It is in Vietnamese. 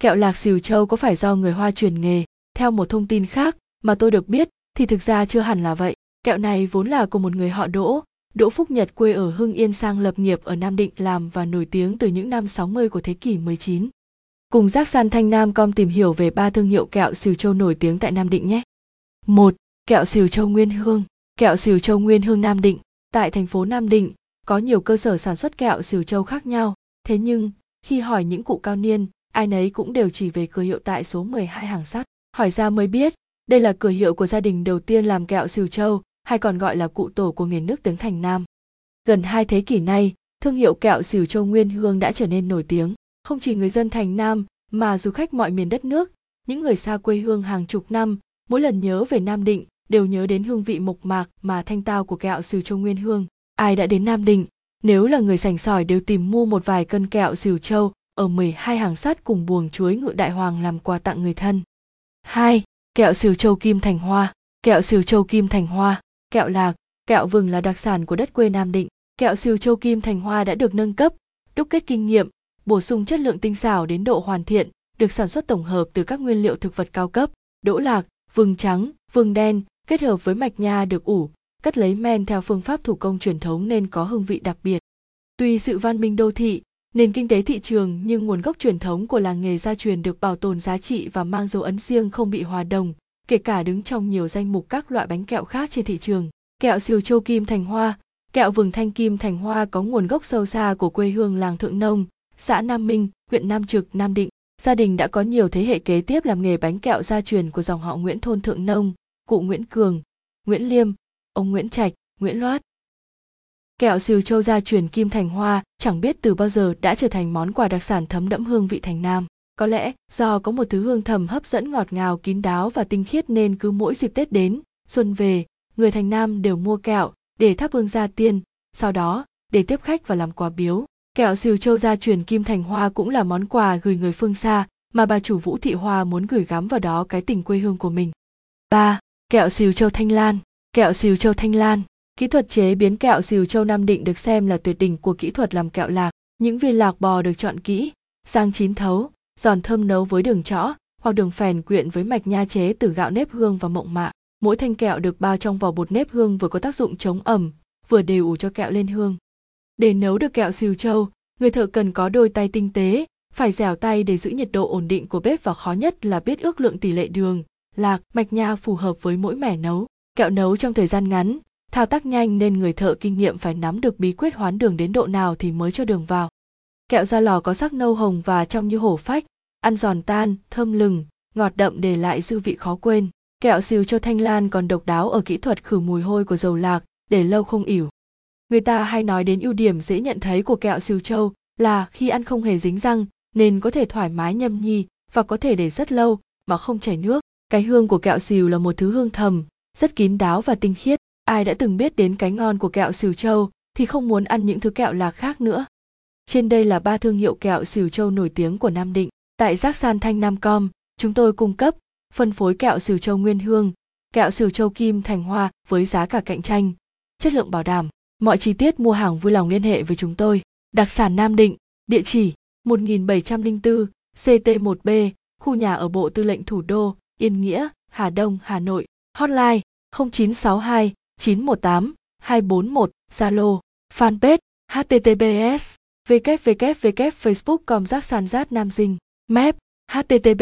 kẹo lạc xìu châu có phải do người hoa truyền nghề theo một thông tin khác mà tôi được biết thì thực ra chưa hẳn là vậy kẹo này vốn là của một người họ đỗ Đỗ Phúc Nhật quê ở Hưng Yên sang lập nghiệp ở Nam Định làm và nổi tiếng từ những năm 60 của thế kỷ 19. Cùng Giác San Thanh Nam com tìm hiểu về ba thương hiệu kẹo xìu châu nổi tiếng tại Nam Định nhé. 1. Kẹo xìu châu Nguyên Hương Kẹo xìu châu Nguyên Hương Nam Định Tại thành phố Nam Định, có nhiều cơ sở sản xuất kẹo xìu châu khác nhau. Thế nhưng, khi hỏi những cụ cao niên, ai nấy cũng đều chỉ về cửa hiệu tại số 12 hàng sắt. Hỏi ra mới biết, đây là cửa hiệu của gia đình đầu tiên làm kẹo xìu châu, hay còn gọi là cụ tổ của miền nước tiếng Thành Nam. Gần hai thế kỷ nay, thương hiệu kẹo xỉu châu Nguyên Hương đã trở nên nổi tiếng. Không chỉ người dân Thành Nam, mà du khách mọi miền đất nước, những người xa quê hương hàng chục năm, mỗi lần nhớ về Nam Định đều nhớ đến hương vị mộc mạc mà thanh tao của kẹo xỉu châu Nguyên Hương. Ai đã đến Nam Định, nếu là người sành sỏi đều tìm mua một vài cân kẹo xỉu châu ở 12 hàng sắt cùng buồng chuối ngự đại hoàng làm quà tặng người thân. 2. Kẹo xỉu châu Kim Thành Hoa Kẹo xỉu châu Kim Thành Hoa, kẹo lạc, kẹo vừng là đặc sản của đất quê nam định kẹo siêu châu kim thành hoa đã được nâng cấp, đúc kết kinh nghiệm, bổ sung chất lượng tinh xảo đến độ hoàn thiện, được sản xuất tổng hợp từ các nguyên liệu thực vật cao cấp, đỗ lạc, vừng trắng, vừng đen, kết hợp với mạch nha được ủ cất lấy men theo phương pháp thủ công truyền thống nên có hương vị đặc biệt tuy sự văn minh đô thị nền kinh tế thị trường nhưng nguồn gốc truyền thống của làng nghề gia truyền được bảo tồn giá trị và mang dấu ấn riêng không bị hòa đồng kể cả đứng trong nhiều danh mục các loại bánh kẹo khác trên thị trường. Kẹo siêu châu kim thành hoa, kẹo vừng thanh kim thành hoa có nguồn gốc sâu xa của quê hương làng Thượng Nông, xã Nam Minh, huyện Nam Trực, Nam Định. Gia đình đã có nhiều thế hệ kế tiếp làm nghề bánh kẹo gia truyền của dòng họ Nguyễn thôn Thượng Nông, cụ Nguyễn Cường, Nguyễn Liêm, ông Nguyễn Trạch, Nguyễn Loát. Kẹo siêu châu gia truyền kim thành hoa chẳng biết từ bao giờ đã trở thành món quà đặc sản thấm đẫm hương vị thành Nam. Có lẽ do có một thứ hương thầm hấp dẫn ngọt ngào kín đáo và tinh khiết nên cứ mỗi dịp Tết đến, xuân về, người thành Nam đều mua kẹo để thắp hương gia tiên, sau đó để tiếp khách và làm quà biếu. Kẹo siêu châu gia truyền Kim Thành Hoa cũng là món quà gửi người phương xa mà bà chủ Vũ Thị Hoa muốn gửi gắm vào đó cái tình quê hương của mình. Ba, Kẹo siêu châu Thanh Lan Kẹo siêu châu Thanh Lan Kỹ thuật chế biến kẹo xìu châu Nam Định được xem là tuyệt đỉnh của kỹ thuật làm kẹo lạc. Những viên lạc bò được chọn kỹ, rang chín thấu, giòn thơm nấu với đường chõ hoặc đường phèn quyện với mạch nha chế từ gạo nếp hương và mộng mạ. Mỗi thanh kẹo được bao trong vỏ bột nếp hương vừa có tác dụng chống ẩm, vừa đều ủ cho kẹo lên hương. Để nấu được kẹo xìu châu, người thợ cần có đôi tay tinh tế, phải dẻo tay để giữ nhiệt độ ổn định của bếp và khó nhất là biết ước lượng tỷ lệ đường, lạc, mạch nha phù hợp với mỗi mẻ nấu. Kẹo nấu trong thời gian ngắn, thao tác nhanh nên người thợ kinh nghiệm phải nắm được bí quyết hoán đường đến độ nào thì mới cho đường vào. Kẹo ra lò có sắc nâu hồng và trong như hổ phách, ăn giòn tan, thơm lừng, ngọt đậm để lại dư vị khó quên. Kẹo xìu cho thanh lan còn độc đáo ở kỹ thuật khử mùi hôi của dầu lạc, để lâu không ỉu. Người ta hay nói đến ưu điểm dễ nhận thấy của kẹo xìu châu là khi ăn không hề dính răng, nên có thể thoải mái nhâm nhi và có thể để rất lâu mà không chảy nước. Cái hương của kẹo xìu là một thứ hương thầm, rất kín đáo và tinh khiết. Ai đã từng biết đến cái ngon của kẹo xỉu châu thì không muốn ăn những thứ kẹo lạc khác nữa. Trên đây là ba thương hiệu kẹo xỉu châu nổi tiếng của Nam Định. Tại Giác San Thanh Nam Com, chúng tôi cung cấp phân phối kẹo xỉu châu Nguyên Hương, kẹo xỉu châu Kim Thành Hoa với giá cả cạnh tranh, chất lượng bảo đảm. Mọi chi tiết mua hàng vui lòng liên hệ với chúng tôi. Đặc sản Nam Định, địa chỉ 1704 CT1B, khu nhà ở Bộ Tư lệnh Thủ đô, Yên Nghĩa, Hà Đông, Hà Nội. Hotline 0962 918 241, Zalo, fanpage https www.facebook.com rác sàn giác nam dinh map https